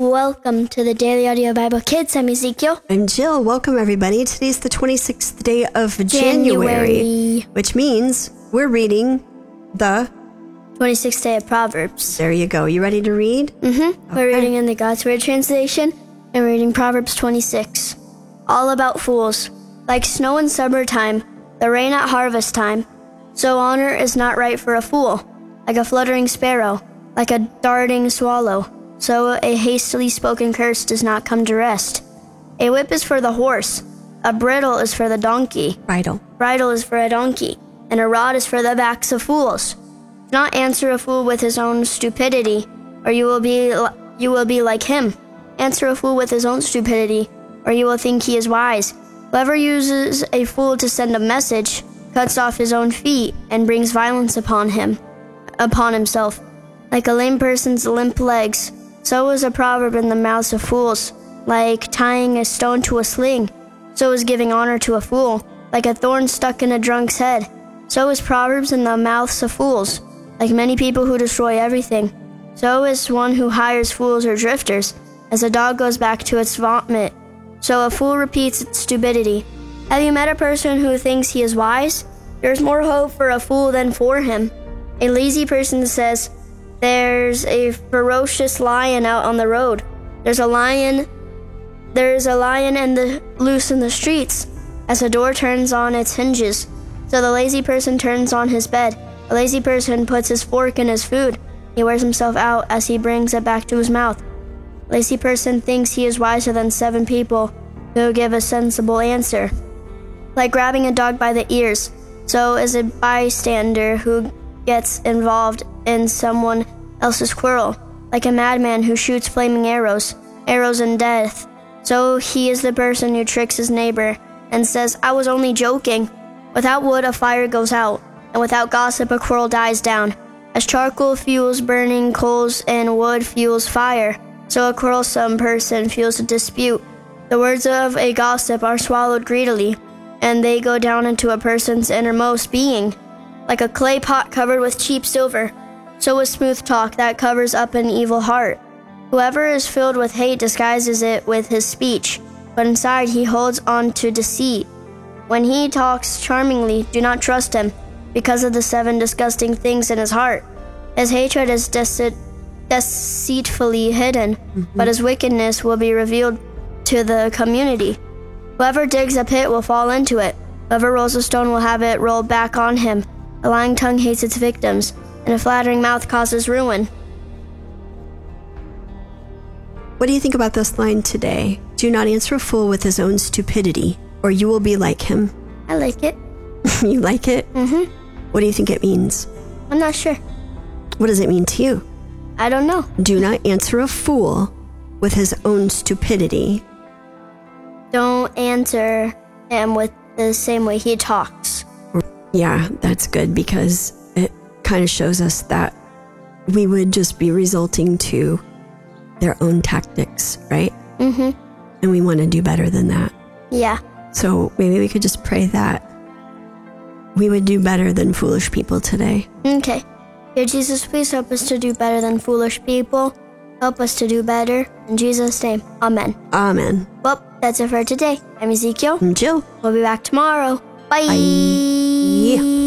Welcome to the Daily Audio Bible Kids. I'm Ezekiel. I'm Jill. Welcome, everybody. Today's the 26th day of January, January. which means we're reading the. 26th day of Proverbs. There you go. You ready to read? Mm-hmm. We're reading in the God's Word translation and reading Proverbs 26. All about fools. Like snow in summertime, the rain at harvest time, so honor is not right for a fool. Like a fluttering sparrow, like a darting swallow, so a hastily spoken curse does not come to rest. A whip is for the horse, a bridle is for the donkey, Bridle. bridle is for a donkey, and a rod is for the backs of fools. Do not answer a fool with his own stupidity, or you will be li- you will be like him. Answer a fool with his own stupidity, or you will think he is wise. Whoever uses a fool to send a message cuts off his own feet and brings violence upon him, upon himself. Like a lame person's limp legs, so is a proverb in the mouths of fools. Like tying a stone to a sling, so is giving honor to a fool. Like a thorn stuck in a drunk's head, so is proverbs in the mouths of fools. Like many people who destroy everything, so is one who hires fools or drifters. As a dog goes back to its vomit, so a fool repeats its stupidity. Have you met a person who thinks he is wise? There's more hope for a fool than for him. A lazy person says, There's a ferocious lion out on the road. There's a lion. There's a lion and the loose in the streets. As a door turns on its hinges, so the lazy person turns on his bed. A lazy person puts his fork in his food. He wears himself out as he brings it back to his mouth. Lazy person thinks he is wiser than seven people who give a sensible answer. Like grabbing a dog by the ears, so is a bystander who gets involved in someone else's quarrel. Like a madman who shoots flaming arrows, arrows in death. So he is the person who tricks his neighbor and says, I was only joking. Without wood, a fire goes out, and without gossip, a quarrel dies down. As charcoal fuels burning coals and wood fuels fire, so a quarrelsome person fuels a dispute. The words of a gossip are swallowed greedily, and they go down into a person's innermost being. Like a clay pot covered with cheap silver, so is smooth talk that covers up an evil heart. Whoever is filled with hate disguises it with his speech, but inside he holds on to deceit. When he talks charmingly, do not trust him, because of the seven disgusting things in his heart. His hatred is deceit, deceitfully hidden, mm-hmm. but his wickedness will be revealed to the community. Whoever digs a pit will fall into it. Whoever rolls a stone will have it rolled back on him. A lying tongue hates its victims, and a flattering mouth causes ruin. What do you think about this line today? Do not answer a fool with his own stupidity, or you will be like him. I like it. you like it? Mm-hmm. What do you think it means? I'm not sure. What does it mean to you? I don't know. Do not answer a fool with his own stupidity. Don't answer him with the same way he talks. Yeah, that's good because it kind of shows us that we would just be resulting to their own tactics, right? Mm-hmm. And we want to do better than that. Yeah. So maybe we could just pray that we would do better than foolish people today. Okay. Dear Jesus, please help us to do better than foolish people. Help us to do better. In Jesus' name, Amen. Amen. Well, that's it for today. I'm Ezekiel. I'm Jill. We'll be back tomorrow. Bye. Bye. い。